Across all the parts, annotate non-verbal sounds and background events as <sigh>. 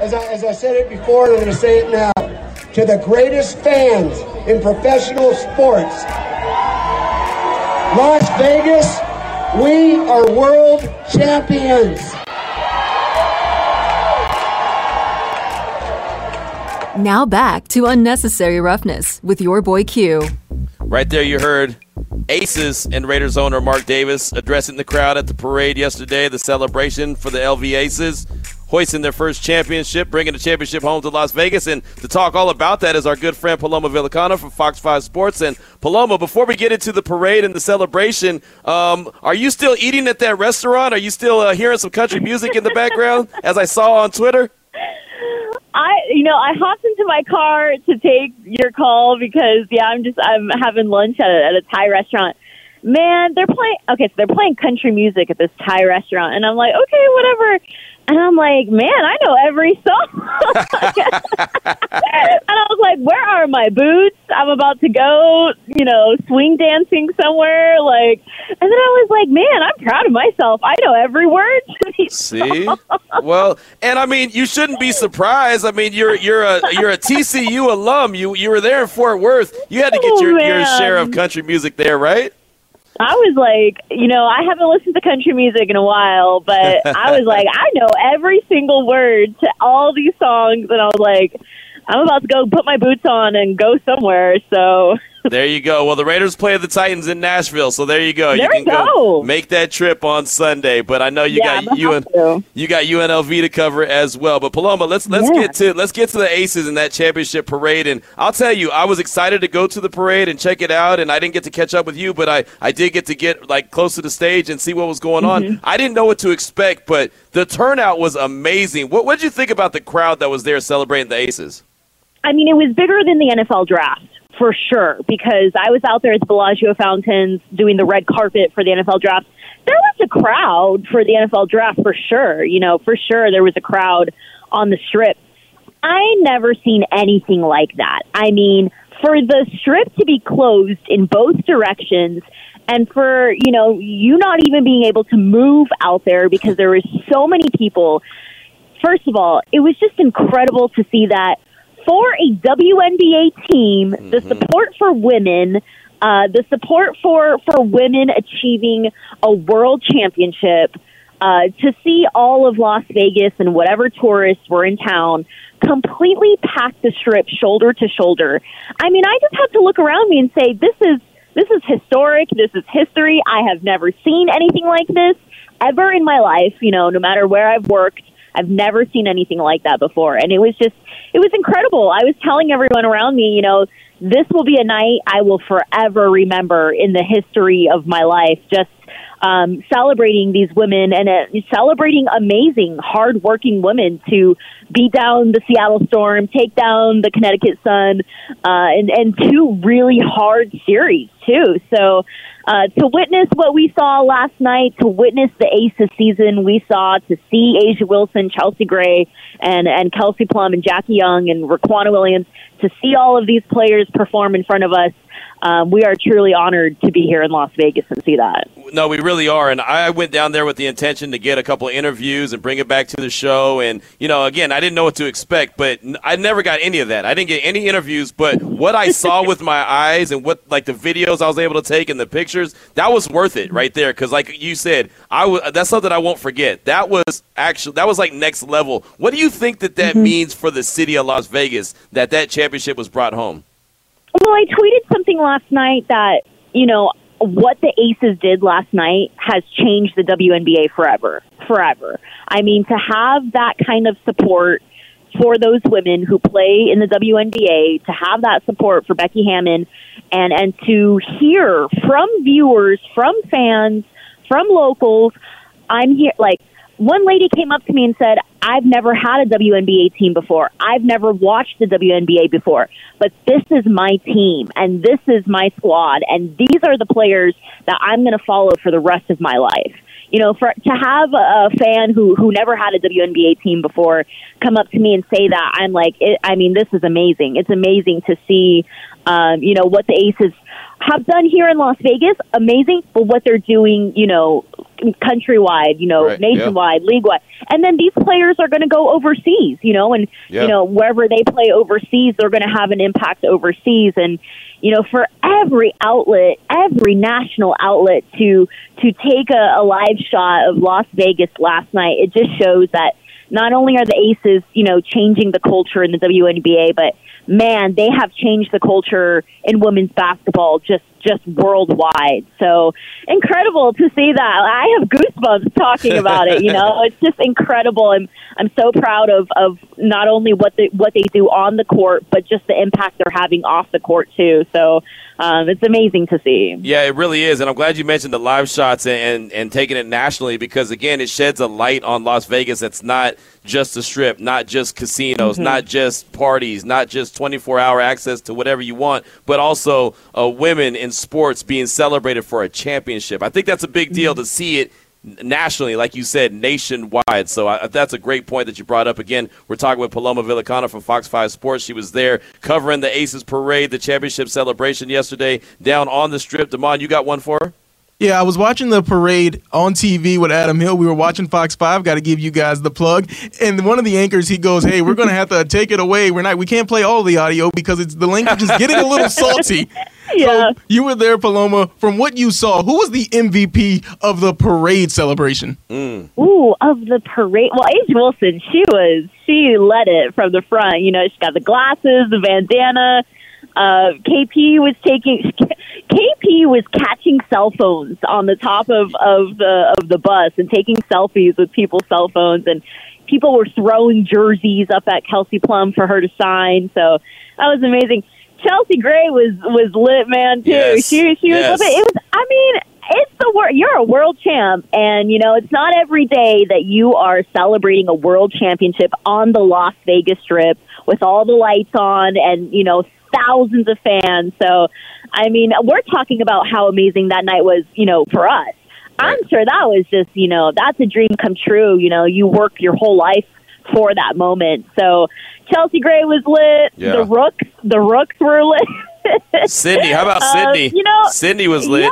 as I, as I said it before, and I'm going to say it now, to the greatest fans in professional sports. Las Vegas, we are world champions. Now back to Unnecessary Roughness with your boy Q. Right there, you heard Aces and Raiders owner Mark Davis addressing the crowd at the parade yesterday, the celebration for the LV Aces hoisting their first championship, bringing the championship home to Las Vegas. And to talk all about that is our good friend Paloma Villicana from Fox 5 Sports. And Paloma, before we get into the parade and the celebration, um, are you still eating at that restaurant? Are you still uh, hearing some country music in the background, as I saw on Twitter? I, you know, I hopped into my car to take your call because, yeah, I'm just, I'm having lunch at a, at a Thai restaurant. Man, they're playing, okay, so they're playing country music at this Thai restaurant. And I'm like, okay, whatever. And I'm like, man, I know every song. <laughs> and I was like, where are my boots? I'm about to go, you know, swing dancing somewhere. Like, and then I was like, man, I'm proud of myself. I know every word See, songs. <laughs> well, and I mean, you shouldn't be surprised. I mean, you're you're a you're a TCU alum. You you were there in Fort Worth. You had to get Oh, your, your share of oh, country music there, right? I was like, you know, I haven't listened to country music in a while, but I was <laughs> like, I know every single word to all these songs, and I was like, I'm about to go put my boots on and go somewhere. So There you go. Well, the Raiders play the Titans in Nashville, so there you go. There you can go. make that trip on Sunday. But I know you Yeah, got UN, to. you got UNLV to cover as well. But Paloma, let's let's Yeah. get to let's get to the Aces in that championship parade. And I'll tell you, I was excited to go to the parade and check it out. And I didn't get to catch up with you, but I I did get to get like close to the stage and see what was going Mm-hmm. on. I didn't know what to expect, but the turnout was amazing. What what did you think about the crowd that was there celebrating the Aces? I mean, it was bigger than the NFL draft for sure because I was out there at the Bellagio Fountains doing the red carpet for the NFL draft. There was a crowd for the NFL draft for sure. You know, for sure there was a crowd on the strip. I never seen anything like that. I mean, for the strip to be closed in both directions and for, you know, you not even being able to move out there because there was so many people. First of all, it was just incredible to see that for a WNBA team, the support for women, uh, the support for, for women achieving a world championship, uh, to see all of Las Vegas and whatever tourists were in town completely pack the strip shoulder to shoulder. I mean, I just had to look around me and say, this is this is historic. This is history. I have never seen anything like this ever in my life. You know, no matter where I've worked, I've never seen anything like that before. And it was just, it was incredible. I was telling everyone around me, you know, this will be a night I will forever remember in the history of my life. Just um, celebrating these women and uh, celebrating amazing, hardworking women to beat down the Seattle Storm, take down the Connecticut Sun, uh, and and two really hard series too. So uh, to witness what we saw last night, to witness the Aces season we saw, to see A'ja Wilson, Chelsea Gray, and and Kelsey Plum and Jackie Young and Riquna Williams, to see all of these players perform in front of us. Um, we are truly honored to be here in Las Vegas and see that. No, we really are. And I went down there with the intention to get a couple of interviews and bring it back to the show. And, you know, again, I didn't know what to expect, but I never got any of that. I didn't get any interviews, but what I saw <laughs> with my eyes and what, like, the videos I was able to take and the pictures, that was worth it right there. Because, like you said, I w- that's something I won't forget. That was actually, that was like next level. What do you think that that means for the city of Las Vegas that that championship was brought home? Well, I tweeted something last night that, you know, what the Aces did last night has changed the WNBA forever. Forever. I mean, to have that kind of support for those women who play in the WNBA, to have that support for Becky Hammon, and, and to hear from viewers, from fans, from locals, I'm here, like, one lady came up to me and said, I've never had a WNBA team before. I've never watched the WNBA before, but this is my team and this is my squad and these are the players that I'm going to follow for the rest of my life. You know, for to have a fan who who never had a WNBA team before come up to me and say that, I'm like, it, I mean, this is amazing. It's amazing to see, um, you know, what the Aces have done here in Las Vegas. Amazing, but what they're doing, you know, countrywide, you know, Right, nationwide, league-wide. And then these players are going to go overseas, you know, and Yeah. you know wherever they play overseas, they're going to have an impact overseas. And you know, for every outlet, every national outlet to to take a, a live shot of Las Vegas last night, it just shows that not only are the Aces, you know, changing the culture in the WNBA, but man, they have changed the culture in women's basketball just just worldwide. So incredible to see that. I have goosebumps talking about it. You know, <laughs> it's just incredible. I'm I'm so proud of of not only what they what they do on the court, but just the impact they're having off the court too. So um, it's amazing to see. Yeah, it really is, and I'm glad you mentioned the live shots and, and, and taking it nationally because again, it sheds a light on Las Vegas. That's not just a strip, not just casinos, Mm-hmm. not just parties, not just 24 hour access to whatever you want, but also uh, women in sports being celebrated for a championship. I think that's a big deal to see it nationally, like you said, nationwide. So I, that's a great point that you brought up. Again, we're talking with Paloma Villicana from Fox 5 Sports. She was there covering the Aces parade, the championship celebration yesterday down on the strip. Damon, you got one for her? Yeah, I was watching the parade on TV with Adam Hill. We were watching Fox Five. Got to give you guys the plug. And one of the anchors, he goes, "Hey, we're going to have to take it away. We're not. We can't play all the audio because it's the language is getting a little <laughs> salty." Yeah. So you were there, Paloma. From what you saw, who was the MVP of the parade celebration? Ooh, of the parade. Well, A'ja Wilson, she was she led it from the front. You know, she got the glasses, the bandana. Uh, KP was taking <laughs> KP was catching cell phones on the top of of the of the bus and taking selfies with people's cell phones and people were throwing jerseys up at Kelsey Plum for her to sign. So that was amazing. Chelsea Gray was was lit, man. Too. Yes. She she was Yes. it. Was. I mean, it's the world. You're a world champ, and you know it's not every day that you are celebrating a world championship on the Las Vegas Strip with all the lights on, and you know thousands of fans. So, I mean, we're talking about how amazing that night was. You know, for us. I'm sure that was just, you know, that's a dream come true. You know, you work your whole life for that moment. So Chelsea Gray was lit. Yeah. The Rooks, the Rooks were lit. Sydney, how about <laughs> Uh, Sydney? you know, Sydney was lit.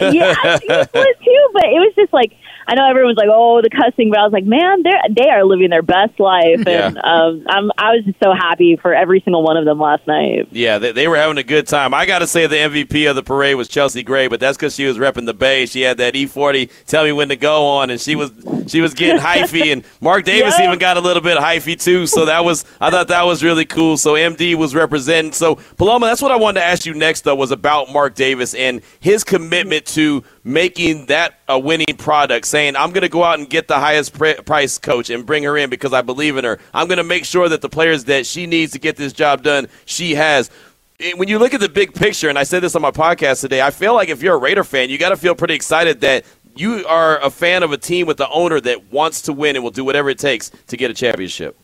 Yeah, yeah, she was lit. <laughs> But it was just like I know everyone's like, "Oh, the cussing," but I was like, "Man, they are they are living their best life," and um, I'm I was just so happy for every single one of them last night. Yeah, they, they were having a good time. I got to say the MVP of the parade was Chelsea Gray, but that's because she was repping the Bay. She had that E40 tell me when to go on, and she was she was getting <laughs> hyphy, and Mark Davis Yeah. even got a little bit hyphy too. So that was I thought that was really cool. So MD was representing. So Paloma, that's what I wanted to ask you next though was about Mark Davis and his commitment to making that a winning product, saying I'm going to go out and get the highest pr- price coach and bring her in because I believe in her. I'm going to make sure that the players that she needs to get this job done, she has when you look at the big picture, and I said this on my podcast today, I feel like if you're a Raider fan, you got to feel pretty excited that you are a fan of a team with the owner that wants to win and will do whatever it takes to get a championship.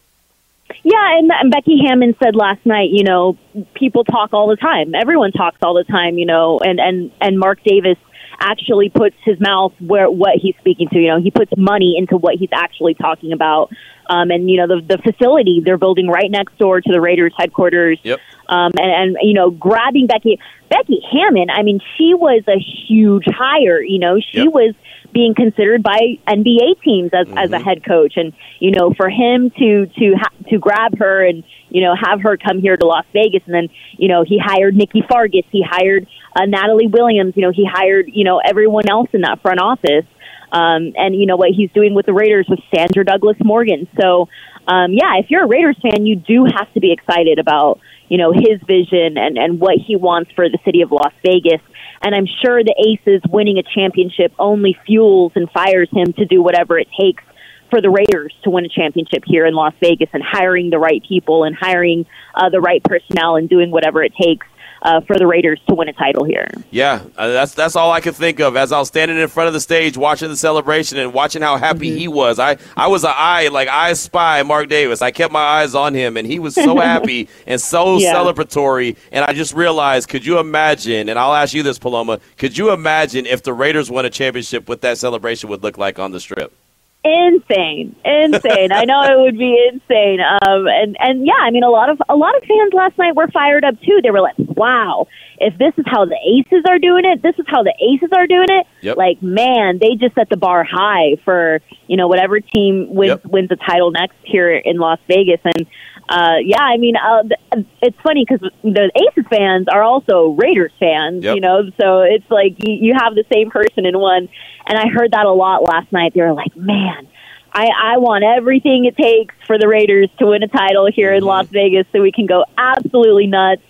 Yeah, and, and Becky Hammon said last night, you know, people talk all the time. Everyone talks all the time, you know, and and and Mark Davis actually puts his mouth where what he's speaking to. You know, he puts money into what he's actually talking about. Um, and you know, the the facility they're building right next door to the Raiders headquarters. Yep. Um, and, and you know, grabbing Becky Becky Hammon. I mean, she was a huge hire. You know, she Yep. was being considered by NBA teams as as a head coach, and you know, for him to to ha- to grab her and you know have her come here to Las Vegas, and then you know he hired Nikki Fargas, he hired uh, Natalie Williams, you know he hired you know everyone else in that front office. Um, and you know what he's doing with the Raiders with Sandra Douglas Morgan. So, um, yeah, if you're a Raiders fan, you do have to be excited about you know his vision and and what he wants for the city of Las Vegas. And I'm sure the Aces winning a championship only fuels and fires him to do whatever it takes for the Raiders to win a championship here in Las Vegas and hiring the right people and hiring uh, the right personnel and doing whatever it takes uh, for the Raiders to win a title here. Yeah, uh, that's that's all I could think of as I was standing in front of the stage watching the celebration and watching how happy Mm-hmm. he was. I I was an eye like I spy Mark Davis. I kept my eyes on him and he was so <laughs> happy and so Yeah. celebratory. And I just realized, could you imagine? And I'll ask you this, Paloma. Could you imagine if the Raiders won a championship, what that celebration would look like on the strip? Insane, insane. I know it would be insane. Um, and and yeah, I mean, a lot of a lot of fans last night were fired up too. They were like, "Wow, if this is how the Aces are doing it, this is how the Aces are doing it." Yep. Like, man, they just set the bar high for you know whatever team wins Yep. wins the title next here in Las Vegas. And uh, yeah, I mean, uh, it's funny because the Aces fans are also Raiders fans, Yep. you know, so it's like you, you have the same person in one. And I heard that a lot last night. They were like, man, I, I want everything it takes for the Raiders to win a title here in Las Vegas so we can go absolutely nuts.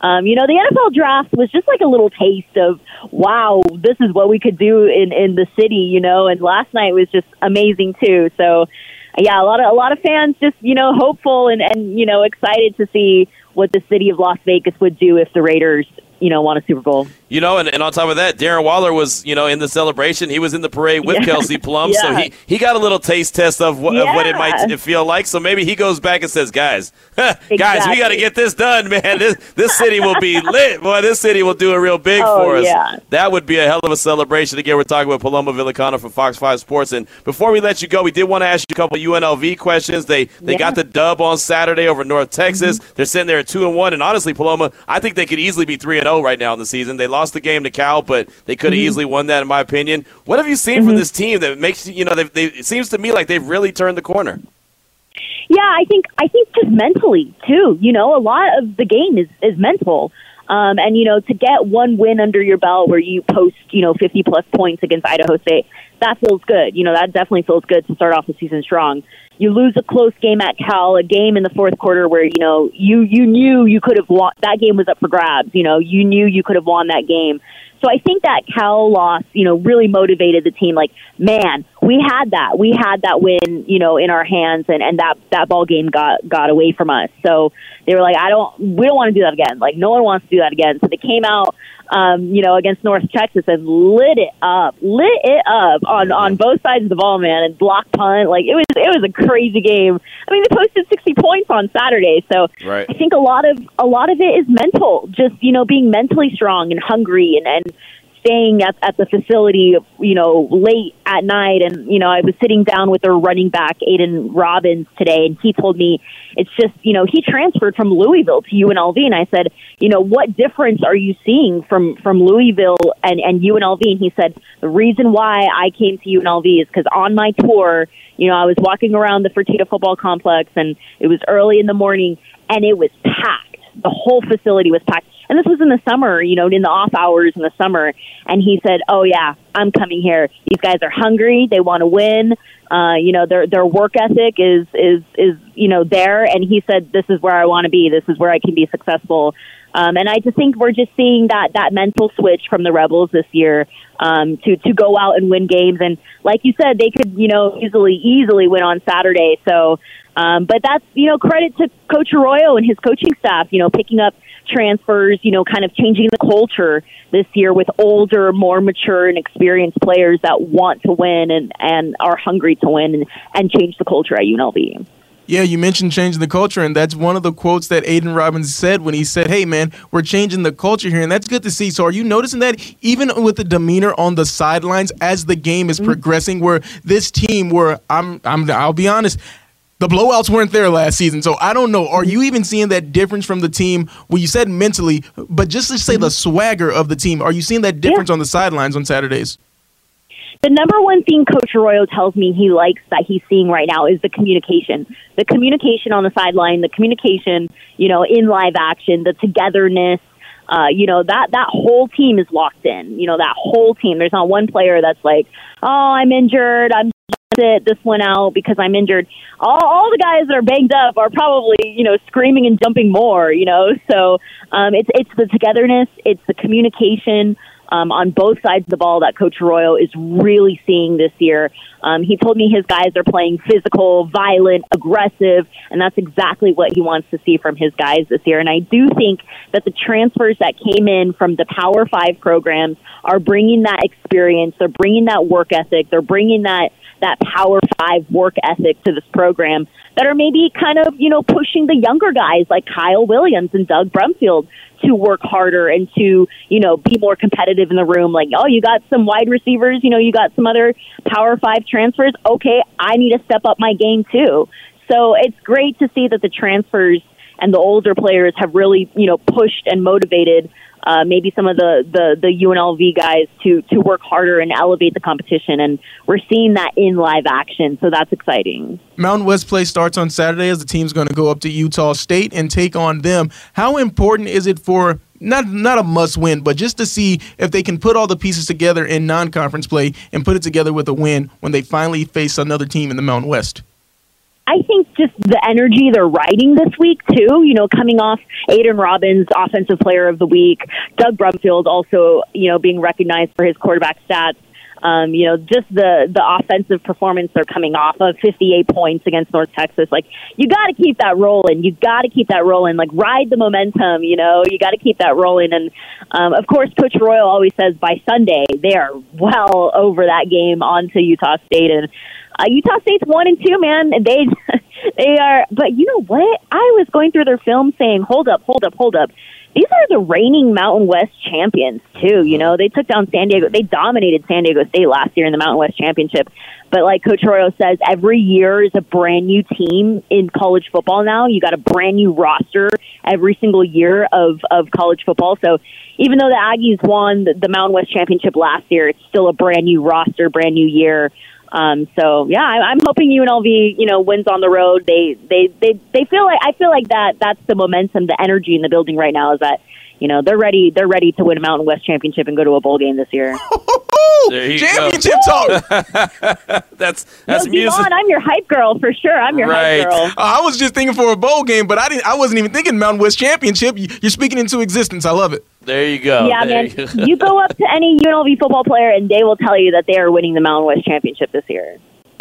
Um, you know, the NFL draft was just like a little taste of, wow, this is what we could do in, in the city, you know, and last night was just amazing too. So, yeah, a lot of a lot of fans just you know hopeful and and you know excited to see what the city of Las Vegas would do if the Raiders you know won a Super Bowl. You know, and, and on top of that, Darren Waller was, you know, in the celebration. He was in the parade with <laughs> Yeah. Kelsey Plum, so he, he got a little taste test of, what of what it might feel like. So maybe he goes back and says, "Guys, <laughs> guys, we got to get this done, man. This this city will be <laughs> lit, boy. This city will do it real big Oh, for us. yeah. That would be a hell of a celebration. Again, we're talking with Paloma Villicana from Fox Five Sports. And before we let you go, we did want to ask you a couple UNLV questions. They they Yeah. Mm-hmm. got the dub on Saturday over North Texas. They're sitting there at two and one. And honestly, Paloma, I think they could easily be three and zero right now in the season. They lost the game to Cal, but they could have Mm-hmm. easily won that, in my opinion. What have you seen from this team that makes you know? They, they, it seems to me like they've really turned the corner. Yeah, I think I think just mentally too. You know, a lot of the game is is mental. Um, and you know, to get one win under your belt where you post, you know, 50 plus points against Idaho State, that feels good. You know, that definitely feels good to start off the season strong. You lose a close game at Cal, a game in the fourth quarter where you know you you knew you could have won. That game was up for grabs. You know, you knew you could have won that game. So I think that Cal loss, you know, really motivated the team. Like, man, we had that. We had that win, you know, in our hands, and and that that ball game got got away from us. So they were like, I don't, we don't want to do that again. Like, no one wants to do that again. So they came out, um, you know, against North Texas and lit it up, lit it up on on both sides of the ball, man, and block punt. Like it was it was a crazy game. I mean, they posted sixty points on Saturday, so Right. I think a lot of a lot of it is mental. Just you know, being mentally strong and hungry, and and staying at, at the facility, you know, late at night. And you know, I was sitting down with their running back, Aidan Robbins, today, and he told me it's just you know he transferred from Louisville to UNLV, and I said, you know, what difference are you seeing from from Louisville and and UNLV? And he said the reason why I came to UNLV is because on my tour, you know, I was walking around the Fertitta football complex, and it was early in the morning, and it was packed. The whole facility was packed. And this was in the summer, you know, in the off hours in the summer. And he said, "Oh yeah, I'm coming here. These guys are hungry. They want to win. Uh, you know, their their work ethic is is is you know there." And he said, "This is where I want to be. This is where I can be successful." Um, and I just think we're just seeing that that mental switch from the Rebels this year um, to to go out and win games. And like you said, they could you know easily easily win on Saturday. So, um, but that's you know credit to Coach Arroyo and his coaching staff. You know, picking up transfers. You know, kind of changing the culture this year with older, more mature and experienced players that want to win and and are hungry to win and and change the culture at UNLV. Yeah, you mentioned changing the culture, and that's one of the quotes that Aidan Robbins said when he said, "Hey, man, we're changing the culture here," and that's good to see. So, are you noticing that even with the demeanor on the sidelines as the game is mm-hmm. progressing, where this team, where I'm, I'm, I'll be honest. The blowouts weren't there last season, so I don't know. Are you even seeing that difference from the team? Well, you said mentally, but just to say the swagger of the team, are you seeing that difference on the sidelines on Saturdays? the number one thing Coach Arroyo tells me he likes that he's seeing right now is the communication. The communication on the sideline, the communication, you know, in live action, the togetherness. Uh, you know that that whole team is locked in. You know that whole team. There's not one player that's like, "Oh, I'm injured. I'm sit this one out because I'm injured." All, all the guys that are banged up are probably you know screaming and jumping more. You know, so um, it's it's the togetherness, it's the communication um, on both sides of the ball that Coach Arroyo is really seeing this year. Um, he told me his guys are playing physical, violent, aggressive, and that's exactly what he wants to see from his guys this year. And I do think that the transfers that came in from the Power Five programs are bringing that experience. They're bringing that work ethic. They're bringing that that Power Five work ethic to this program that are maybe kind of you know pushing the younger guys like Kyle Williams and Doug Brumfield to work harder and to you know be more competitive in the room. Like, oh, you got some wide receivers, you know, you got some other Power Five transfers. Okay, I need to step up my game too. So it's great to see that the transfers and the older players have really, you know, pushed and motivated uh, maybe some of the, the, the UNLV guys to, to work harder and elevate the competition. And we're seeing that in live action, so that's exciting. Mountain West play starts on Saturday as the team's going to go up to Utah State and take on them. How important is it for not not a must win, but just to see if they can put all the pieces together in non conference play and put it together with a win when they finally face another team in the Mountain West? I think just the energy they're riding this week too. You know, coming off Aidan Robbins, offensive player of the week, Doug Brumfield also, you know, being recognized for his quarterback stats. Um, you know, just the the offensive performance they're coming off of 58 points against North Texas. Like, you got to keep that rolling. You got to keep that rolling. Like, ride the momentum. You know, you got to keep that rolling. And um, of course, Coach Arroyo always says by Sunday they are well over that game onto Utah State and. Uh, Utah State's one and two, man. They <laughs> they are, but you know what? I was going through their film saying, "Hold up, hold up, hold up." These are the reigning Mountain West champions too. You know, they took down San Diego. They dominated San Diego State last year in the Mountain West championship. But like Coach Arroyo says, every year is a brand new team in college football. Now you got a brand new roster every single year of of college football. So even though the Aggies won the Mountain West championship last year, it's still a brand new roster, brand new year. Um, so yeah, I, I'm hoping UNLV, you know, wins on the road. They, they, they, they feel like I feel like that. That's the momentum, the energy in the building right now is that you know they're ready. They're ready to win a Mountain West championship and go to a bowl game this year. <laughs> championship go. talk. <laughs> that's that's no, music. Devon, I'm your hype girl for sure. I'm your right. hype girl. Uh, I was just thinking for a bowl game, but I didn't. I wasn't even thinking Mountain West championship. You're speaking into existence. I love it. There you go. Yeah, there man. You, you go up to <laughs> any UNLV football player, and they will tell you that they are winning the Mountain West championship this year.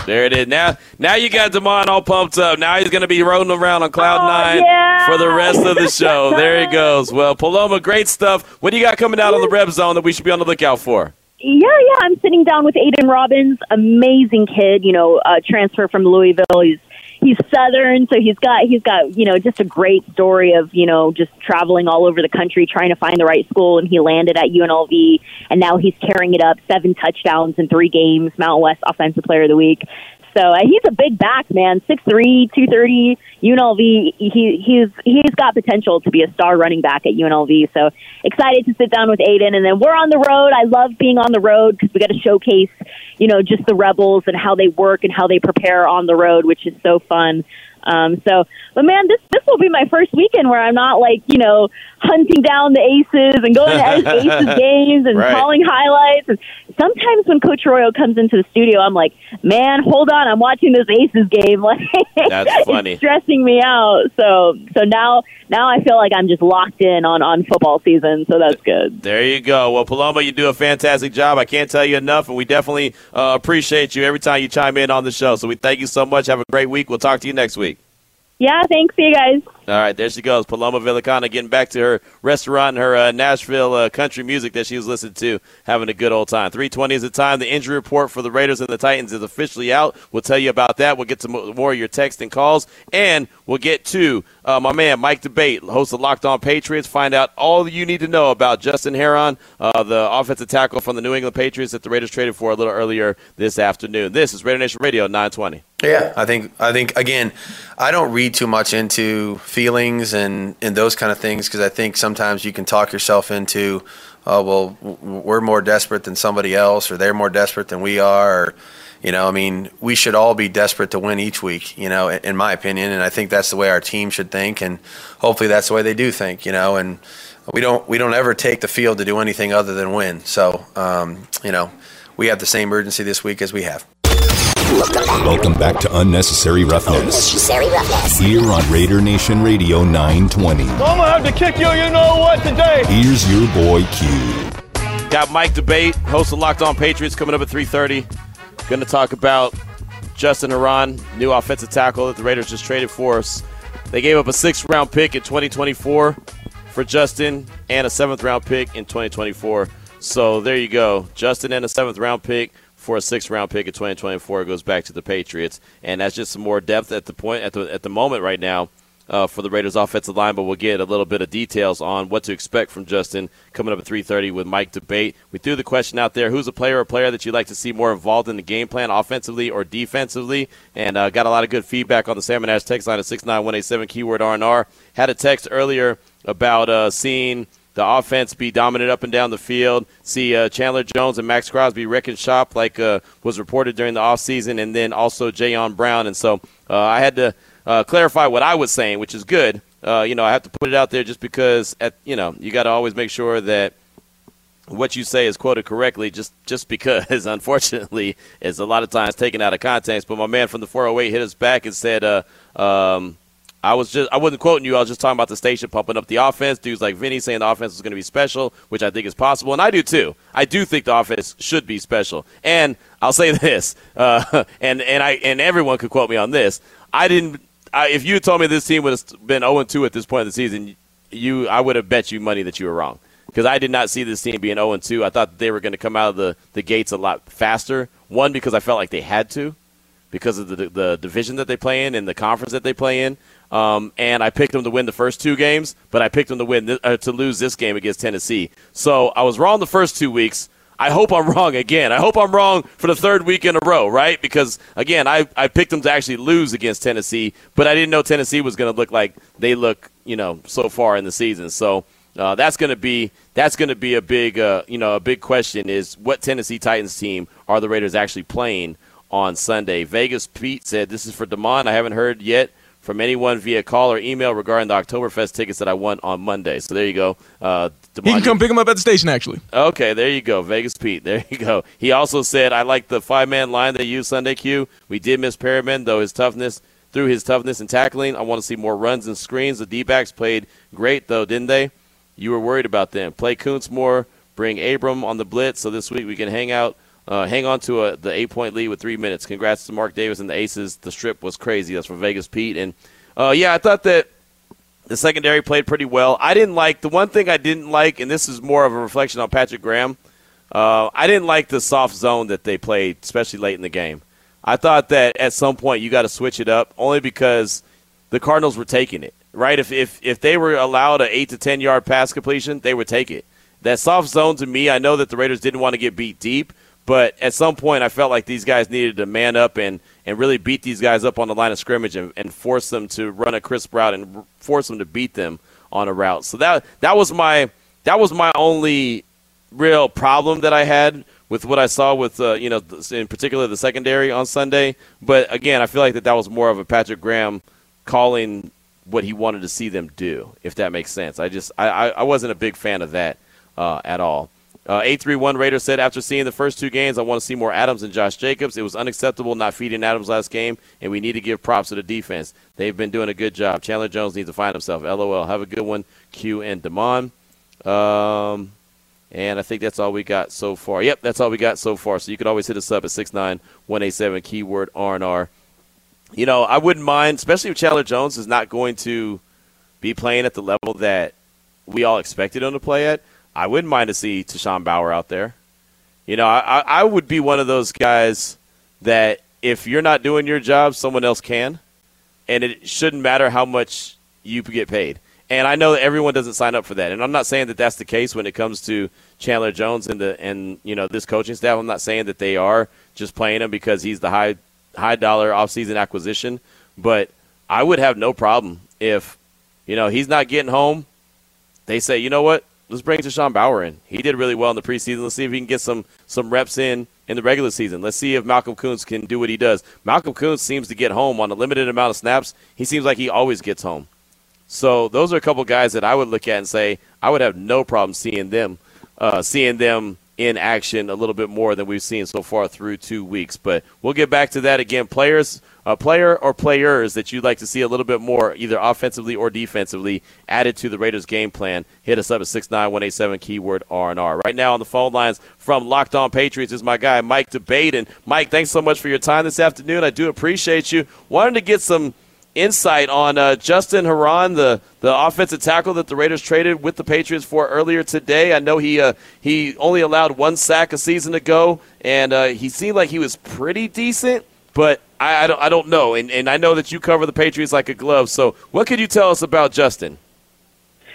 There it is. Now, now you got Damon all pumped up. Now he's going to be rolling around on cloud oh, nine yeah. for the rest of the <laughs> show. there he goes. Well, Paloma, great stuff. What do you got coming out on the Reb Zone that we should be on the lookout for? Yeah, yeah. I'm sitting down with Aidan Robbins, amazing kid. You know, uh, transfer from Louisville. He's he's southern, so he's got he's got you know just a great story of you know just traveling all over the country trying to find the right school, and he landed at UNLV, and now he's tearing it up, seven touchdowns in three games, Mountain West Offensive Player of the Week. So uh, he's a big back man, six three, two thirty. UNLV. He he's he's got potential to be a star running back at UNLV. So excited to sit down with Aidan, and then we're on the road. I love being on the road because we got to showcase, you know, just the rebels and how they work and how they prepare on the road, which is so fun. Um, so, but man, this this will be my first weekend where I'm not like you know hunting down the aces and going to <laughs> aces games and right. calling highlights. And sometimes when Coach Arroyo comes into the studio, I'm like, man, hold on, I'm watching this aces game. <laughs> Like that's funny, it's stressing me out. So so now now I feel like I'm just locked in on on football season. So that's good. There you go. Well, Paloma, you do a fantastic job. I can't tell you enough, and we definitely uh, appreciate you every time you chime in on the show. So we thank you so much. Have a great week. We'll talk to you next week. Yeah, thanks. See you guys. All right, there she goes. Paloma Villicana getting back to her restaurant and her uh, Nashville uh, country music that she was listening to, having a good old time. 320 is the time. The injury report for the Raiders and the Titans is officially out. We'll tell you about that. We'll get to more of your text and calls, and we'll get to uh, my man Mike D'Abate, host of Locked On Patriots. Find out all you need to know about Justin Herron, uh, the offensive tackle from the New England Patriots that the Raiders traded for a little earlier this afternoon. This is Raider Nation Radio 920. Yeah, I think I think again, I don't read too much into feelings and and those kind of things because I think sometimes you can talk yourself into, oh well, we're more desperate than somebody else, or they're more desperate than we are. Or, you know, I mean, we should all be desperate to win each week. You know, in my opinion, and I think that's the way our team should think, and hopefully that's the way they do think. You know, and we don't we don't ever take the field to do anything other than win. So, um, you know, we have the same urgency this week as we have. Welcome back to Unnecessary Roughness. Unnecessary Roughness. Here on Raider Nation Radio 920. I'm gonna have to kick you, you know what, today. Here's your boy Q. Got Mike D'Abate, host of Locked On Patriots, coming up at 3:30. Going to talk about Justin Herron, new offensive tackle that the Raiders just traded for us. They gave up a sixth round pick in 2024 for Justin and a seventh round pick in 2024. So there you go, Justin and a seventh round pick for a sixth round pick in 2024 goes back to the Patriots, and that's just some more depth at the point at the at the moment right now uh, for the Raiders offensive line, but we'll get a little bit of details on what to expect from Justin coming up at 3:30 with Mike D'Abate. We threw the question out there: Who's a player or player that you'd like to see more involved in the game plan, offensively or defensively? And uh, got a lot of good feedback on the Salmon Ash text line at six nine one eight seven keyword R&R. Had a text earlier about uh, seeing the offense be dominant up and down the field. See uh, Chandler Jones and Maxx Crosby wrecking shop like uh, was reported during the offseason, and then also Jayon Brown. And so uh, I had to uh, clarify what I was saying, which is good. Uh, you know, I have to put it out there just because, at, you know, you got to always make sure that what you say is quoted correctly just just because <laughs> unfortunately it's a lot of times taken out of context. But my man from the 408 hit us back and said uh, um, I was just I wasn't quoting you I was just talking about the station pumping up the offense. Dudes like Vinny saying the offense is going to be special which I think is possible and I do too. I do think the offense should be special. And I'll say <laughs> this uh, <laughs> and and I and everyone could quote me on this. I didn't I, if you told me this team would have been 0 2 at this point in the season, you I would have bet you money that you were wrong because I did not see this team being 0 2. I thought they were going to come out of the, the gates a lot faster. One, because I felt like they had to because of the, the division that they play in and the conference that they play in. Um, and I picked them to win the first two games, but I picked them to win uh, to lose this game against Tennessee. So I was wrong the first two weeks. I hope I'm wrong again. I hope I'm wrong for the third week in a row, right? Because again, I, I picked them to actually lose against Tennessee, but I didn't know Tennessee was going to look like they look, you know, so far in the season. So uh, that's going to be that's going to be a big, uh, you know, a big question is what Tennessee Titans team are the Raiders actually playing on Sunday? Vegas Pete said this is for Demond. I haven't heard yet from anyone via call or email regarding the Oktoberfest tickets that I won on Monday. So there you go. Uh, he can come pick him up at the station, actually. Okay, there you go. Vegas Pete. There you go. He also said, I like the five man line they used Sunday Q. We did miss Perryman, though his toughness, through his toughness and tackling, I want to see more runs and screens. The D backs played great, though, didn't they? You were worried about them. Play Koonce more, bring Abram on the blitz, so this week we can hang out. Uh, hang on to a, the eight point lead with three minutes. Congrats to Mark Davis and the Aces. The strip was crazy. That's from Vegas Pete. And uh, yeah, I thought that the secondary played pretty well. I didn't like the one thing I didn't like, and this is more of a reflection on Patrick Graham. Uh, I didn't like the soft zone that they played, especially late in the game. I thought that at some point you got to switch it up, only because the Cardinals were taking it. Right? If if if they were allowed an eight to ten yard pass completion, they would take it. That soft zone to me, I know that the Raiders didn't want to get beat deep, but at some point I felt like these guys needed to man up and and really beat these guys up on the line of scrimmage and, and force them to run a crisp route and force them to beat them on a route. So that that was my that was my only real problem that I had with what I saw with uh, you know in particular the secondary on Sunday. But again, I feel like that that was more of a Patrick Graham calling what he wanted to see them do, if that makes sense. I just I, I wasn't a big fan of that uh, at all. Uh, 831 Raider said, after seeing the first two games, I want to see more Adams and Josh Jacobs. It was unacceptable not feeding Adams last game, and we need to give props to the defense. They've been doing a good job. Chandler Jones needs to find himself. LOL. Have a good one, Q and Demond. Um, and I think that's all we got so far. Yep, that's all we got so far. So you can always hit us up at 69187, keyword R&R. You know, I wouldn't mind, especially if Chandler Jones is not going to be playing at the level that we all expected him to play at – I wouldn't mind to see Tashawn Bower out there. You know, I, I would be one of those guys that if you're not doing your job, someone else can, and it shouldn't matter how much you get paid. And I know that everyone doesn't sign up for that, and I'm not saying that that's the case when it comes to Chandler Jones and the and you know this coaching staff. I'm not saying that they are just playing him because he's the high high dollar offseason acquisition, but I would have no problem if you know he's not getting home. They say, you know what, let's bring Tashawn Bower in. He did really well in the preseason. Let's see if he can get some some reps in in the regular season. Let's see if Malcolm Koonce can do what he does. Malcolm Koonce seems to get home on a limited amount of snaps. He seems like he always gets home. So those are a couple guys that I would look at and say I would have no problem seeing them, uh, seeing them in action a little bit more than we've seen so far through two weeks. But we'll get back to that again. Players, a player or players that you'd like to see a little bit more, either offensively or defensively, added to the Raiders' game plan. Hit us up at six nine one eight seven keyword R and R. Right now on the phone lines from Locked On Patriots is my guy Mike D'Abate. And Mike, thanks so much for your time this afternoon. I do appreciate you. Wanted to get some insight on uh, Justin Herron, the the offensive tackle that the Raiders traded with the Patriots for earlier today. I know he uh, he only allowed one sack a season ago, and uh, he seemed like he was pretty decent. But I, I, don't I don't know, and and I know that you cover the Patriots like a glove. So what could you tell us about Justin?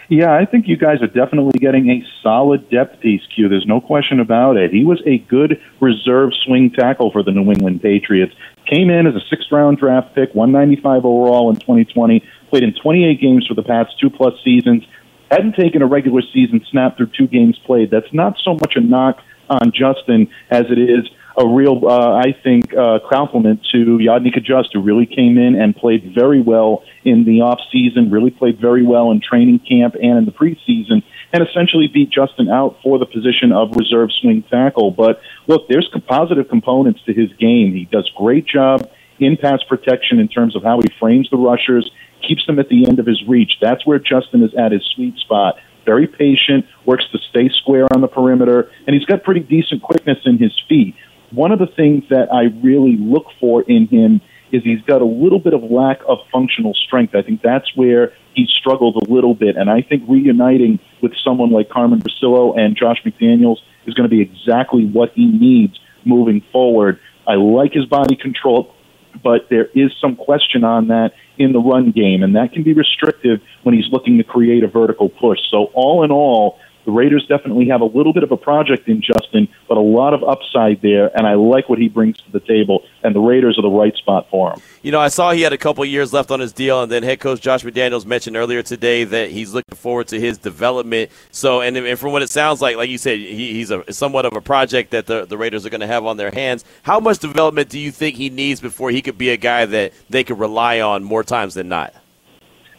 Yeah, I think you guys are definitely getting a solid depth piece, Q. There's no question about it. He was a good reserve swing tackle for the New England Patriots. Came in as a sixth round draft pick, 195 overall in 2020, played in 28 games for the past two plus seasons, hadn't taken a regular season snap through two games played. That's not so much a knock on Justin as it is a real, uh, I think, uh, compliment to Yodny Cajuste, who really came in and played very well in the off season, really played very well in training camp and in the preseason, and essentially beat Justin out for the position of reserve swing tackle. But look, there's positive components to his game. He does great job in pass protection in terms of how he frames the rushers, keeps them at the end of his reach. That's where Justin is at his sweet spot very patient, works to stay square on the perimeter, and he's got pretty decent quickness in his feet one of the things that I really look for in him is he's got a little bit of lack of functional strength. I think that's where he struggled a little bit. And I think reuniting with someone like Carmen Bricillo and Josh McDaniels is going to be exactly what he needs moving forward. I like his body control, but there is some question on that in the run game, and that can be restrictive when he's looking to create a vertical push. So, all in all, the Raiders definitely have a little bit of a project in Justin, but a lot of upside there, and I like what he brings to the table. And the Raiders are the right spot for him. You know, I saw he had a couple years left on his deal, and then head coach Josh McDaniels mentioned earlier today that he's looking forward to his development. So, and, and from what it sounds like, like you said, he, he's a somewhat of a project that the, the Raiders are going to have on their hands. How much development do you think he needs before he could be a guy that they could rely on more times than not?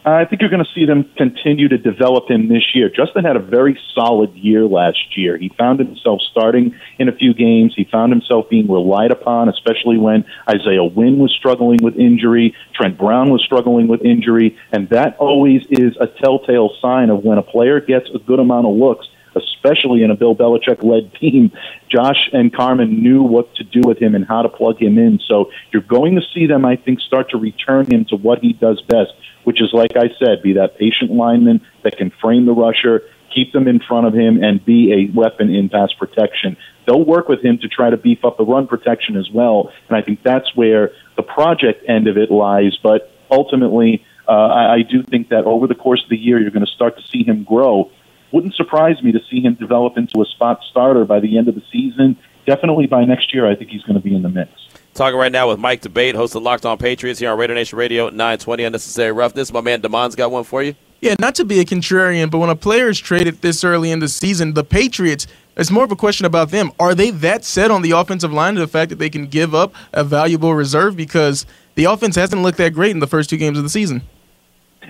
I think you're going to see them continue to develop him this year. Justin had a very solid year last year. He found himself starting in a few games. He found himself being relied upon, especially when Isaiah Wynn was struggling with injury, Trent Brown was struggling with injury, and that always is a telltale sign of when a player gets a good amount of looks especially in a Bill Belichick led <laughs> team, Josh and Carmen knew what to do with him and how to plug him in. So you're going to see them, I think, start to return him to what he does best, which is, like I said, be that patient lineman that can frame the rusher, keep them in front of him, and be a weapon in pass protection. They'll work with him to try to beef up the run protection as well, and I think that's where the project end of it lies. But ultimately, uh, I, I do think that over the course of the year, you're going to start to see him grow. Wouldn't surprise me to see him develop into a spot starter by the end of the season. Definitely by next year, I think he's going to be in the mix. Talking right now with Mike D'Abate, host of Locked On Patriots here on Raider Nation Radio 920 Unnecessary Roughness. My man Damon's got one for you. Yeah, not to be a contrarian, but when a player is traded this early in the season, the Patriots, it's more of a question about them. Are they that set on the offensive line to the fact that they can give up a valuable reserve because the offense hasn't looked that great in the first two games of the season?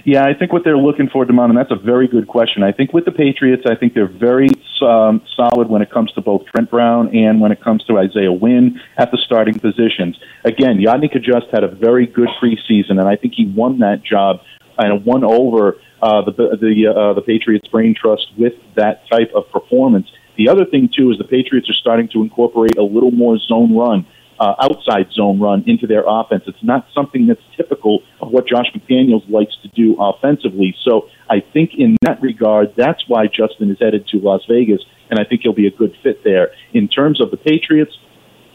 Yeah, I think what they're looking for, Damon, and that's a very good question. I think with the Patriots, I think they're very um, solid when it comes to both Trent Brown and when it comes to Isaiah Wynn at the starting positions. Again, Yodny Cajuste had a very good preseason, and I think he won that job and won over uh, the the uh, the Patriots brain trust with that type of performance. The other thing too is the Patriots are starting to incorporate a little more zone run uh, outside zone run into their offense. It's not something that's typical of what Josh McDaniels likes to do offensively. So I think in that regard, that's why Justin is headed to Las Vegas, and I think he'll be a good fit there. In terms of the Patriots,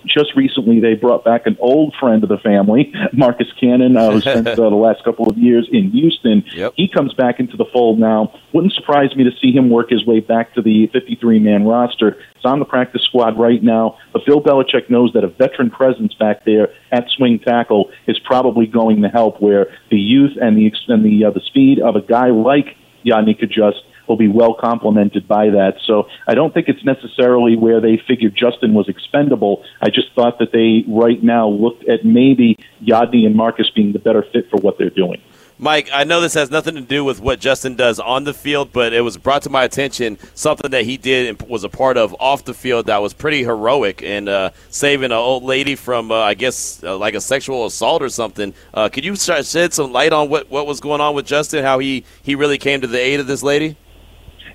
just recently they brought back an old friend of the family, <laughs> Marcus Cannon, uh, who spent <laughs> uh, the last couple of years in Houston. Yep. He comes back into the fold now. Wouldn't surprise me to see him work his way back to the 53 man roster. He's on the practice squad right now, but Bill Belichick knows that a veteran presence back there at swing tackle is probably going to help. Where the youth and the and the uh, the speed of a guy like Yodny Cajuste will be well complemented by that. So I don't think it's necessarily where they figured Justin was expendable. I just thought that they right now looked at maybe Yodny and Marcus being the better fit for what they're doing. Mike, I know this has nothing to do with what Justin does on the field, but it was brought to my attention something that he did and was a part of off the field that was pretty heroic and uh, saving an old lady from, uh, I guess, uh, like a sexual assault or something. Uh, could you shed some light on what, what was going on with Justin, how he, he really came to the aid of this lady?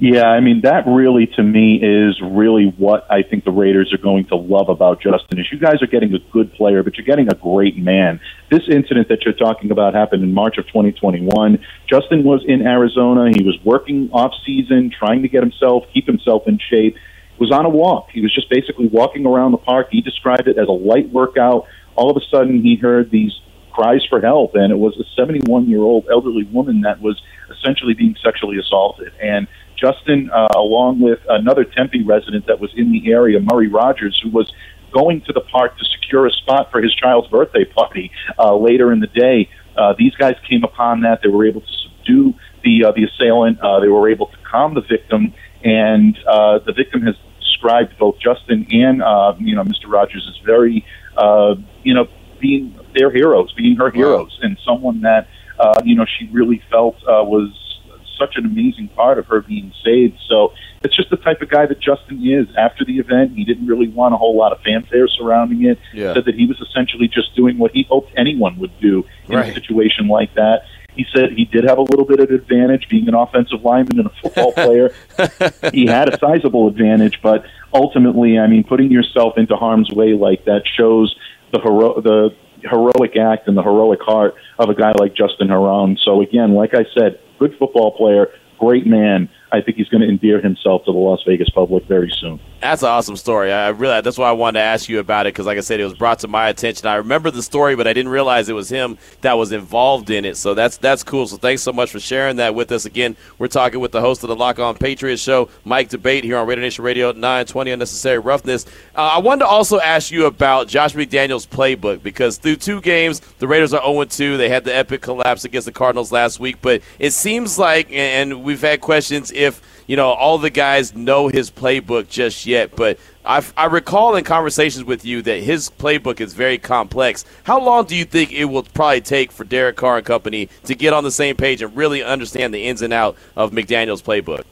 Yeah, I mean that really to me is really what I think the Raiders are going to love about Justin is you guys are getting a good player, but you're getting a great man. This incident that you're talking about happened in March of 2021. Justin was in Arizona. He was working off season, trying to get himself keep himself in shape. Was on a walk. He was just basically walking around the park. He described it as a light workout. All of a sudden, he heard these cries for help, and it was a 71 year old elderly woman that was essentially being sexually assaulted. And Justin, uh, along with another Tempe resident that was in the area, Murray Rogers, who was going to the park to secure a spot for his child's birthday party uh, later in the day. Uh, these guys came upon that. They were able to subdue the uh, the assailant. Uh, they were able to calm the victim, and uh, the victim has described both Justin and uh, you know Mr. Rogers as very uh, you know being their heroes, being her heroes, and someone that uh, you know she really felt uh, was such an amazing part of her being saved. So it's just the type of guy that Justin is. After the event, he didn't really want a whole lot of fanfare surrounding it. Yeah. Said that he was essentially just doing what he hoped anyone would do in Right. a situation like that. He said he did have a little bit of advantage being an offensive lineman and a football <laughs> player. he had a sizable advantage, but ultimately, I mean, putting yourself into harm's way like that shows the hero- the heroic act and the heroic heart of a guy like Justin Herron. So again, like I said, good football player, great man. I think he's going to endear himself to the Las Vegas public very soon. That's an awesome story. I really that's why I wanted to ask you about it because, like I said, it was brought to my attention. I remember the story, but I didn't realize it was him that was involved in it. So that's that's cool. So thanks so much for sharing that with us. Again, we're talking with the host of the Lock On Patriots show, Mike D'Abate, here on Radio Nation Radio 920 Unnecessary Roughness. Uh, I wanted to also ask you about Josh McDaniels' playbook because through two games, the Raiders are 0 2. They had the epic collapse against the Cardinals last week, but it seems like, and we've had questions if you know all the guys know his playbook just yet, but I, I recall in conversations with you that his playbook is very complex. How long do you think it will probably take for Derek Carr and company to get on the same page and really understand the ins and out of McDaniels' playbook?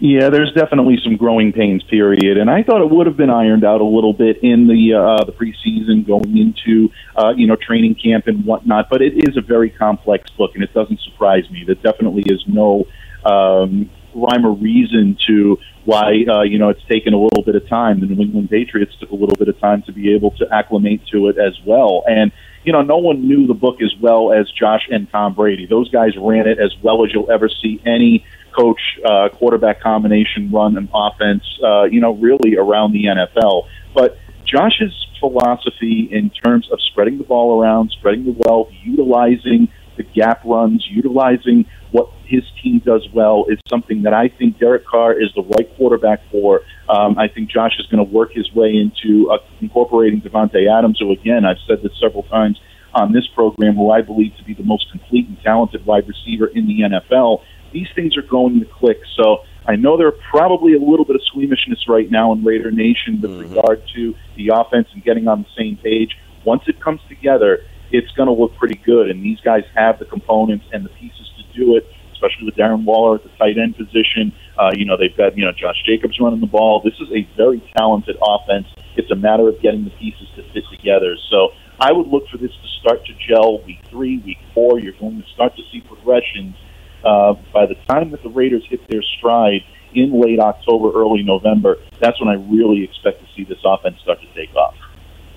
Yeah, there's definitely some growing pains period, and I thought it would have been ironed out a little bit in the uh, the preseason, going into uh, you know training camp and whatnot. But it is a very complex book, and it doesn't surprise me. There definitely is no um, rhyme or reason to why uh, you know it's taken a little bit of time. The New England Patriots took a little bit of time to be able to acclimate to it as well, and you know, no one knew the book as well as Josh and Tom Brady. Those guys ran it as well as you'll ever see any coach uh, quarterback combination run an offense, uh, you know, really around the NFL. But Josh's philosophy in terms of spreading the ball around, spreading the wealth, utilizing the gap runs, utilizing what his team does well is something that I think Derek Carr is the right quarterback for. Um, I think Josh is going to work his way into uh, incorporating Davante Adams, who, again, I've said this several times on this program, who I believe to be the most complete and talented wide receiver in the NFL. These things are going to click. So I know there are probably a little bit of squeamishness right now in Raider Nation with regard to the offense and getting on the same page. Once it comes together, it's going to look pretty good. And these guys have the components and the pieces do it, especially with Darren Waller at the tight end position. Uh, you know, they've got, you know, Josh Jacobs running the ball. This is a very talented offense. It's a matter of getting the pieces to fit together. So I would look for this to start to gel week three, week four. You're going to start to see progressions. Uh, by the time that the Raiders hit their stride in late October, early November, that's when I really expect to see this offense start to take off.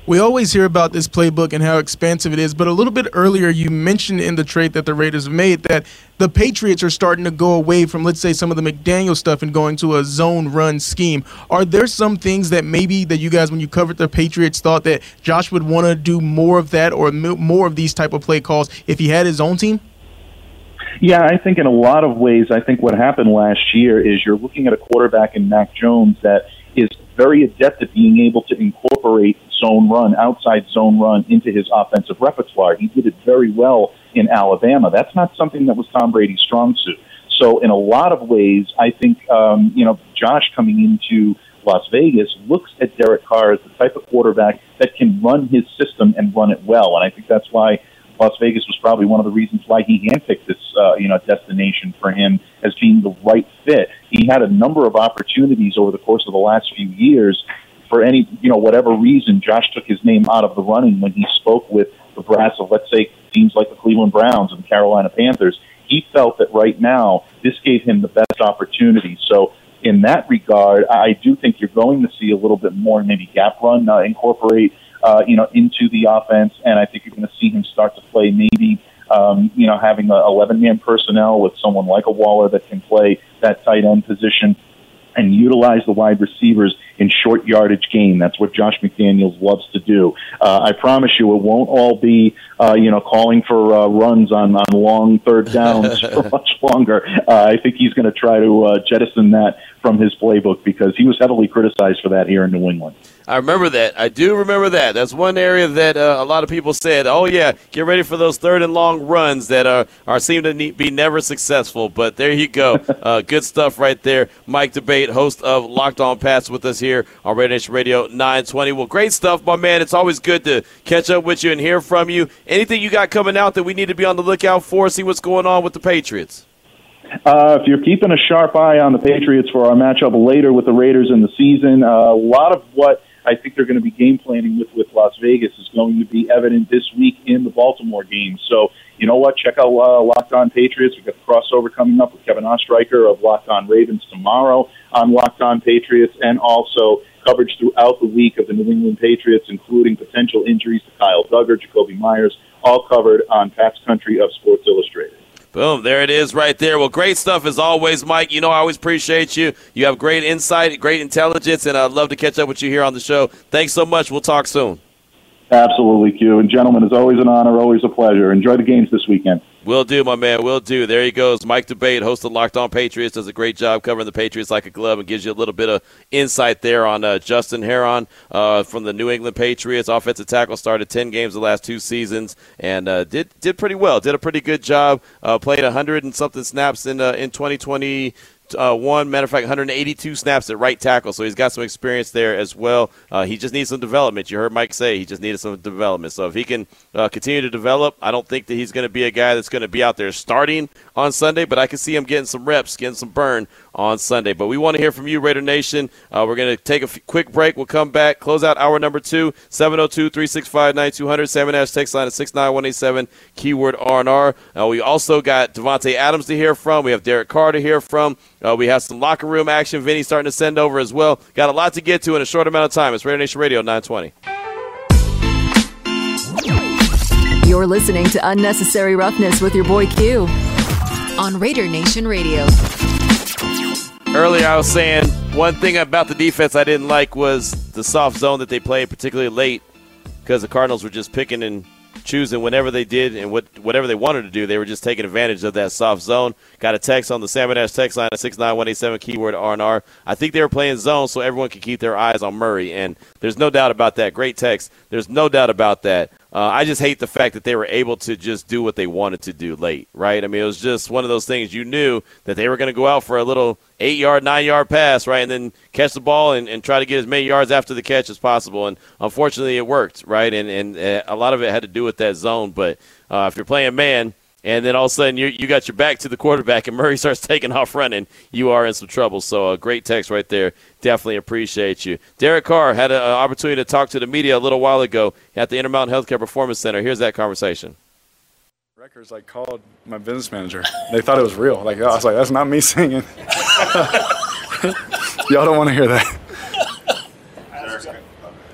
We always hear about this playbook and how expansive it is, but a little bit earlier you mentioned in the trade that the Raiders made that the Patriots are starting to go away from, let's say, some of the McDaniel stuff and going to a zone run scheme. Are there some things that maybe that you guys, when you covered the Patriots, thought that Josh would want to do more of that or more of these type of play calls if he had his own team? Yeah, I think in a lot of ways, I think what happened last year is you're looking at a quarterback in Mac Jones that is very adept at being able to incorporate zone run, outside zone run into his offensive repertoire. He did it very well in Alabama. That's not something that was Tom Brady's strong suit. So in a lot of ways, I think um, you know Josh coming into Las Vegas looks at Derek Carr as the type of quarterback that can run his system and run it well, and I think that's why Las Vegas was probably one of the reasons why he handpicked this, uh, you know, destination for him as being the right fit. He had a number of opportunities over the course of the last few years. For any, you know, whatever reason, Josh took his name out of the running when he spoke with the brass of, let's say, teams like the Cleveland Browns and the Carolina Panthers. he felt that right now this gave him the best opportunity. So in that regard, I do think you're going to see a little bit more maybe gap run uh, incorporate uh, you know into the offense, and I think you're going to see him start to play maybe um, you know having a 11 man personnel with someone like a Waller that can play that tight end position and utilize the wide receivers in short yardage game. That's what Josh McDaniels loves to do. Uh, I promise you, it won't all be uh, you know calling for uh, runs on on long third downs <laughs> for much longer. Uh, I think he's going to try to uh, jettison that from his playbook because he was heavily criticized for that here in New England. I remember that. I do remember that. That's one area that uh, a lot of people said, "Oh yeah, get ready for those third and long runs that are are seem to be never successful." But there you go, <laughs> uh, good stuff right there. Mike D'Abate, host of Locked On Pats, with us here on Raider Nation Radio 920. Well, great stuff, my man. It's always good to catch up with you and hear from you. Anything you got coming out that we need to be on the lookout for? See what's going on with the Patriots. Uh, if you're keeping a sharp eye on the Patriots for our matchup later with the Raiders in the season, uh, a lot of what I think they're going to be game planning with with Las Vegas is going to be evident this week in the Baltimore game. So you know what? Check out uh, Locked On Patriots. We've got the crossover coming up with Kevin Ostreicher of Locked On Ravens tomorrow on Locked On Patriots, and also coverage throughout the week of the New England Patriots, including potential injuries to Kyle Dugger, Jakobi Meyers, all covered on Pat's Country of Sports Illustrated. Boom, there it is right there. Well, great stuff as always, Mike. You know, I always appreciate you. You have great insight, great intelligence, and I'd love to catch up with you here on the show. Thanks so much. We'll talk soon. Absolutely, Q. And gentlemen, it's always an honor, always a pleasure. Enjoy the games this weekend. Will do, my man. Will do. There he goes. Mike D'Abate, host of Locked On Patriots, does a great job covering the Patriots like a glove and gives you a little bit of insight there on uh, Justin Herron uh, from the New England Patriots. Offensive tackle started 10 games the last two seasons and uh, did did pretty well. Did a pretty good job. Uh, played 100 and something snaps in uh, in 2020 uh, one. Matter of fact, 182 snaps at right tackle, so he's got some experience there as well. Uh, he just needs some development. You heard Mike say he just needed some development. So if he can uh, continue to develop, I don't think that he's going to be a guy that's going to be out there starting on Sunday, but I can see him getting some reps, getting some burn on Sunday. But we want to hear from you, Raider Nation. Uh, we're going to take a f- quick break. We'll come back, close out hour number two, 702 365 9200. Seven Hash text line at 69187, keyword R&R. Uh, we also got Davante Adams to hear from. We have Derek Carr to hear from. Uh, we have some locker room action. Vinny starting to send over as well. Got a lot to get to in a short amount of time. It's Raider Nation Radio 920. You're listening to Unnecessary Roughness with your boy Q on Raider Nation Radio. Earlier, I was saying one thing about the defense I didn't like was the soft zone that they played, particularly late, because the Cardinals were just picking and choosing whenever they did and what whatever they wanted to do. They were just taking advantage of that soft zone. Got a text on the Seven Hash text line at six nine one eight seven keyword R and R. I think they were playing zone so everyone could keep their eyes on Murray, and there's no doubt about that. Great text. There's no doubt about that. Uh, I just hate the fact that they were able to just do what they wanted to do late, right? I mean, it was just one of those things you knew that they were going to go out for a little eight yard, nine yard pass, right? And then catch the ball and, and try to get as many yards after the catch as possible. And unfortunately, it worked, right? And, and uh, a lot of it had to do with that zone. But uh, if you're playing man, and then all of a sudden you you got your back to the quarterback and Murray <laughs> starts taking off running, you are in some trouble. So a uh, great text right there. Definitely appreciate you. Derek Carr had an opportunity to talk to the media a little while ago at the Intermountain Healthcare Performance Center. Here's that conversation. Records I called my business manager. They thought it was real. Like I was like, that's not me singing. <laughs> Y'all don't want to hear that.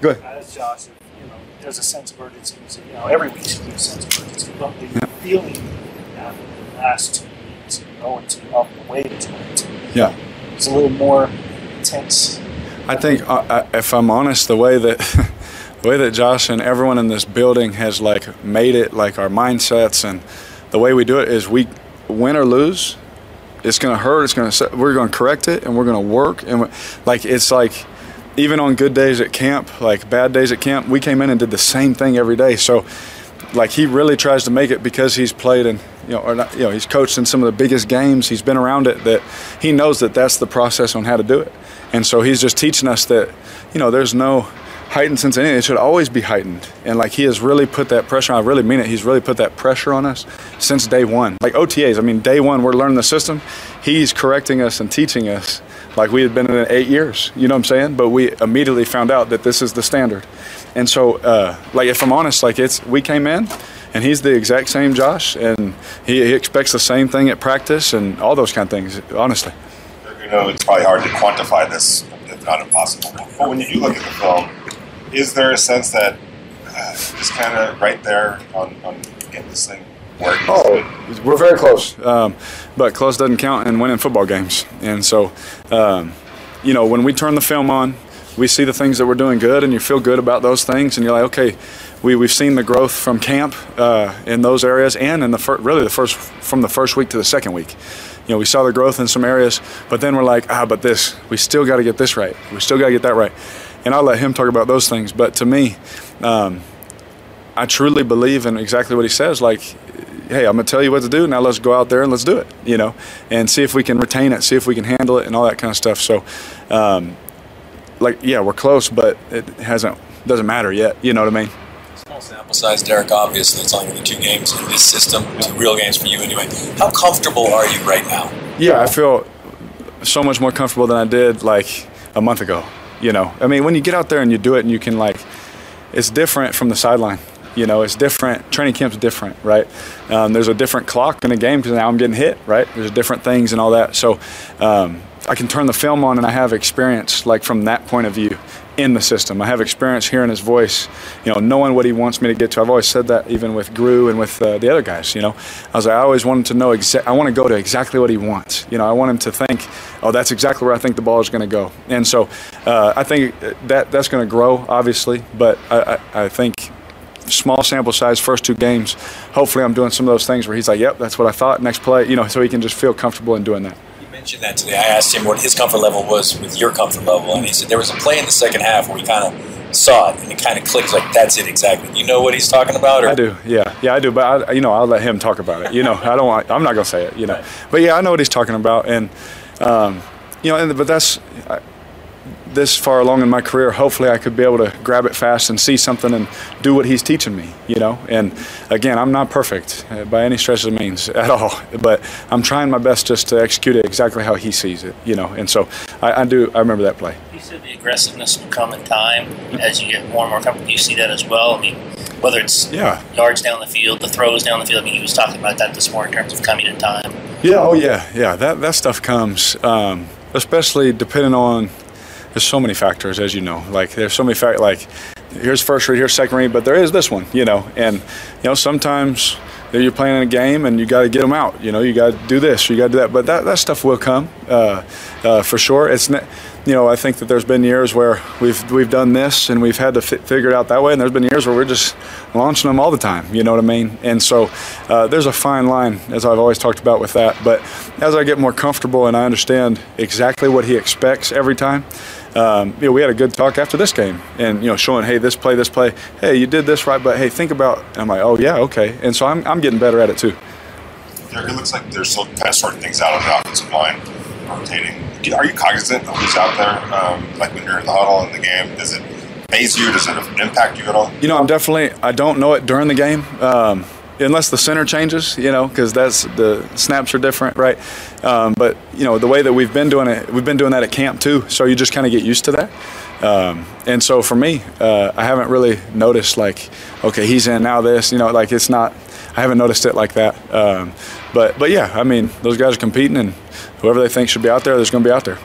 Go ahead. As Josh, you know, there's a sense of urgency. You know, every week there's a sense of urgency. But the yeah. feeling after the last two weeks, going to up the way to it, yeah, it's a little more intense. I think, uh, if I'm honest, the way that <laughs> the way that Josh and everyone in this building has like made it like our mindsets and the way we do it is we win or lose it's going to hurt it's going to we're going to correct it and we're going to work and like it's like even on good days at camp like bad days at camp we came in and did the same thing every day so like he really tries to make it because he's played and you know or not, you know he's coached in some of the biggest games he's been around it that he knows that that's the process on how to do it and so he's just teaching us that you know there's no heightened sense of it should always be heightened. And like he has really put that pressure I really mean it, he's really put that pressure on us since day one. Like OTAs, I mean, day one, we're learning the system. He's correcting us and teaching us like we had been in it eight years, you know what I'm saying? But we immediately found out that this is the standard. And so, uh, like, if I'm honest, like it's, we came in, and he's the exact same Josh, and he, he expects the same thing at practice and all those kind of things. Honestly, You know, it's probably hard to quantify this, if not impossible. But when you do look at the film, is there a sense that uh, it's kind of right there on, on getting this thing? Oh, we're very close, um, but close doesn't count in winning football games. And so, um, you know, when we turn the film on, we see the things that we're doing good, and you feel good about those things, and you're like, okay, we we've seen the growth from camp uh, in those areas, and in the fir- really the first from the first week to the second week. You know, we saw the growth in some areas, but then we're like, ah, but this, we still got to get this right. We still got to get that right. And I'll let him talk about those things. But to me, um, I truly believe in exactly what he says. Like, hey, I'm gonna tell you what to do. Now let's go out there and let's do it. You know, and see if we can retain it, see if we can handle it, and all that kind of stuff. So, um, like, yeah, we're close, but it hasn't doesn't matter yet. You know what I mean? Small sample size, Derek. Obviously, it's only going to be two games in this system, two real games for you anyway. How comfortable are you right now? Yeah, I feel so much more comfortable than I did like a month ago. You know, I mean, when you get out there and you do it, and you can like, it's different from the sideline. You know, it's different. Training camp's different, right? Um, there's a different clock in the game because now I'm getting hit, right? There's different things and all that. So um, I can turn the film on and I have experience, like from that point of view, in the system. I have experience hearing his voice, you know, knowing what he wants me to get to. I've always said that even with Gru and with uh, the other guys. You know, I was like, I always wanted to know. Exa- I want to go to exactly what he wants. You know, I want him to think, oh, that's exactly where I think the ball is going to go. And so uh, I think that that's going to grow, obviously, but I, I, I think small sample size first two games hopefully i'm doing some of those things where he's like yep that's what i thought next play you know so he can just feel comfortable in doing that You mentioned that today. I asked him what his comfort level was with your comfort level, and he said there was a play in the second half where we kind of saw it and it kind of clicked like that's it exactly. You know what he's talking about? Or? I do, yeah, yeah, I do. But I, you know, I'll let him talk about it. You know, I don't. Want, I'm not gonna say it. You know, but yeah, I know what he's talking about, and um, you know, and but that's I, this far along in my career. Hopefully, I could be able to grab it fast and see something and do what he's teaching me. You know, and again, I'm not perfect uh, by any stretch of the means <laughs> at all, but I'm trying my best just to execute it exactly how he sees it. You know, and so I, I do. I remember that play. You said the aggressiveness will come in time as you get more and more comfortable. You see that as well. I mean, whether it's Yeah. yards down the field, the throws down the field. I mean, he was talking about that this morning in terms of coming in time. Yeah. Oh, yeah. Yeah. That that stuff comes, um, especially depending on. There's so many factors, as you know. Like there's so many factors. Like here's first read, here's second read, but there is this one, you know. And you know sometimes you're playing a game and you got to get them out. You know, you got to do this, you got to do that. But that, that stuff will come uh, uh, for sure. It's ne- you know I think that there's been years where we've we've done this and we've had to fi- figure it out that way, and there's been years where we're just launching them all the time. You know what I mean? And so uh, there's a fine line, as I've always talked about with that. But as I get more comfortable and I understand exactly what he expects every time. Um, you know, we had a good talk after this game, and you know, showing, hey, this play, this play, hey, you did this right, but hey, think about. And I'm like, oh yeah, okay, and so I'm, I'm getting better at it too. It looks like they're still kind of sorting things out on the offensive line, rotating. Are you cognizant of who's out there? Um, like when you're in the huddle in the game, does it phase you? Does it impact you at all? You know, I'm definitely. I don't know it during the game, um, unless the center changes. You know, because that's the snaps are different, right? Um, but you know, the way that we've been doing it, we've been doing that at camp too. So you just kind of get used to that. Um, and so for me, uh, I haven't really noticed like, okay, he's in now. This, you know, like it's not. I haven't noticed it like that. Um, but but yeah, I mean, those guys are competing, and whoever they think should be out there, there's going to be out there.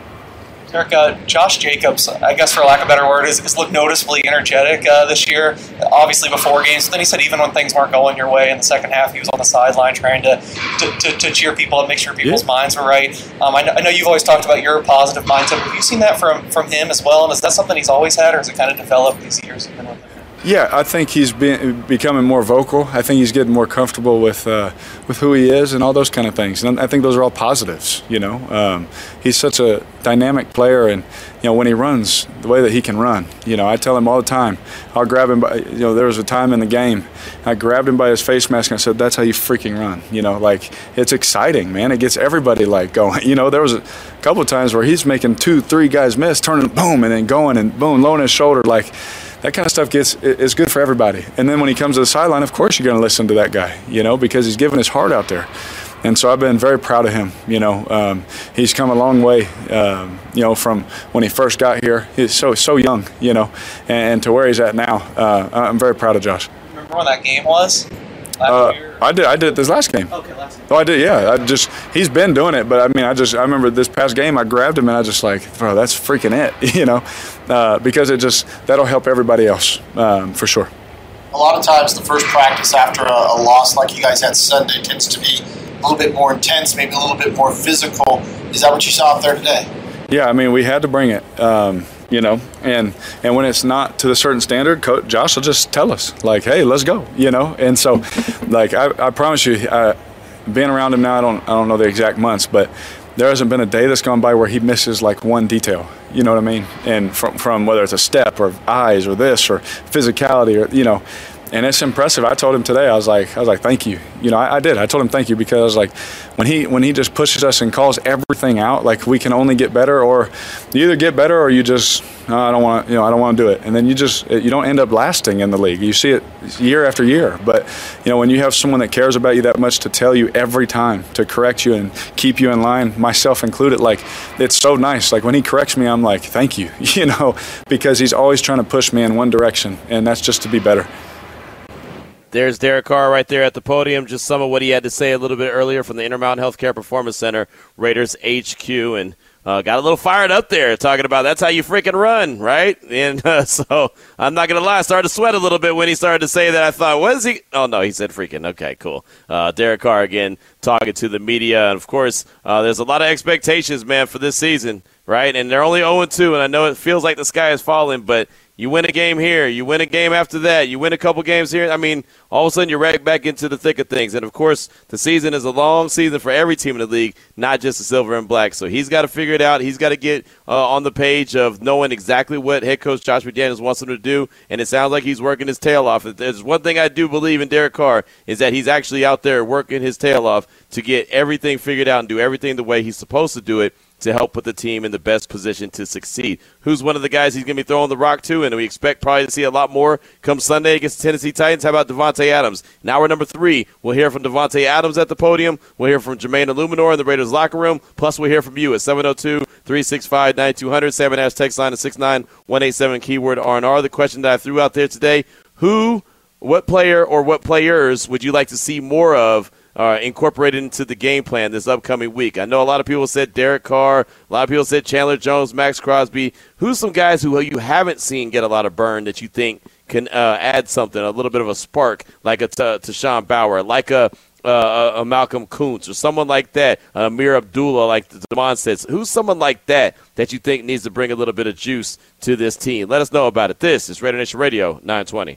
Uh, Josh Jacobs, I guess for lack of a better word, has, looked noticeably energetic uh, this year. Obviously before games, but then he said even when things weren't going your way in the second half, he was on the sideline trying to to, to, to cheer people and make sure people's minds were right. Um, I, know, I know you've always talked about your positive mindset. Have you seen that from from him as well? And is that something he's always had, or has it kind of developed these years you've been with him? Yeah, I think he's been becoming more vocal. I think he's getting more comfortable with uh, with who he is and all those kind of things. And I think those are all positives. You know, um, he's such a dynamic player, and you know when he runs, the way that he can run. You know, I tell him all the time. I'll grab him by. You know, there was a time in the game, I grabbed him by his face mask and I said, "That's how you freaking run." You know, like it's exciting, man. It gets everybody like going. <laughs> You know, there was a couple of times where he's making two, three guys miss, turning boom, and then going and boom, lowering his shoulder like that kind of stuff gets is good for everybody. And then when he comes to the sideline, of course you're going to listen to that guy, you know, because he's giving his heart out there. And so I've been very proud of him. You know, um, he's come a long way. Um, you know, from when he first got here, he's so so young. You know, and, and to where he's at now. Uh, I'm very proud of Josh. Remember when that game was? Uh, I did. I did it this last game. Okay, last game. Oh, I did. Yeah. I just he's been doing it, but I mean, I just I remember this past game, I grabbed him and I just like, bro, that's freaking it, <laughs> you know, uh, because it just that'll help everybody else um, for sure. A lot of times, the first practice after a, a loss like you guys had Sunday tends to be a little bit more intense, maybe a little bit more physical. Is that what you saw out there today? Yeah, I mean, we had to bring it. Um, you know, and and when it's not to a certain standard, Coach Josh will just tell us like, "Hey, let's go," you know. And so, <laughs> like, I, I promise you, I, being around him now, I don't I don't know the exact months, but there hasn't been a day that's gone by where he misses like one detail. You know what I mean? And from from whether it's a step or eyes or this or physicality or you know, and it's impressive. I told him today. I was like, I was like, thank you. You know, I, I, did. I told him thank you because I was like, when he when he just pushes us and calls everything out, like we can only get better, or you either get better or you just no, I don't want to. You know, I don't want to do it. And then you just you don't end up lasting in the league. You see it year after year. But you know, when you have someone that cares about you that much to tell you every time to correct you and keep you in line, myself included, like it's so nice. Like when he corrects me, I'm like, thank you. <laughs> You know, because he's always trying to push me in one direction, and that's just to be better. There's Derek Carr right there at the podium. Just some of what he had to say a little bit earlier from the Intermountain Healthcare Performance Center, Raiders HQ, and uh, got a little fired up there talking about that's how you freaking run, right? <laughs> And uh, so I'm not gonna lie, I started to sweat a little bit when he started to say that. I thought, what is he? Oh no, he said freaking. Okay, cool. Uh, Derek Carr again talking to the media, and of course, uh, there's a lot of expectations, man, for this season, right? And they're only 0 2, and I know it feels like the sky is falling, but you win a game here, you win a game after that, you win a couple games here. I mean, all of a sudden you're right back into the thick of things. And of course, the season is a long season for every team in the league, not just the silver and black. So he's got to figure it out. He's got to get uh, on the page of knowing exactly what head coach Josh McDaniels wants him to do. And it sounds like he's working his tail off. There's one thing I do believe in Derek Carr is that he's actually out there working his tail off to get everything figured out and do everything the way he's supposed to do it to help put the team in the best position to succeed. Who's one of the guys he's going to be throwing the rock to, and we expect probably to see a lot more come Sunday against the Tennessee Titans. How about Davante Adams? Now we're number three. We'll hear from Davante Adams at the podium. We'll hear from Jermaine Eluemunor in the Raiders locker room. Plus, we'll hear from you at 702-365-9200. Seven hash text line to 69187 keyword R&R. The question that I threw out there today, who, what player or what players would you like to see more of uh, incorporated into the game plan this upcoming week. I know a lot of people said Derek Carr, a lot of people said Chandler Jones, Maxx Crosby. Who's some guys who you haven't seen get a lot of burn that you think can uh, add something, a little bit of a spark, like a t- Tashawn Bower, like a uh, a Malcolm Koonce or someone like that, uh, Ameer Abdullah, like the Damon says. Who's someone like that that you think needs to bring a little bit of juice to this team? Let us know about it. This is Raider Nation Radio 920.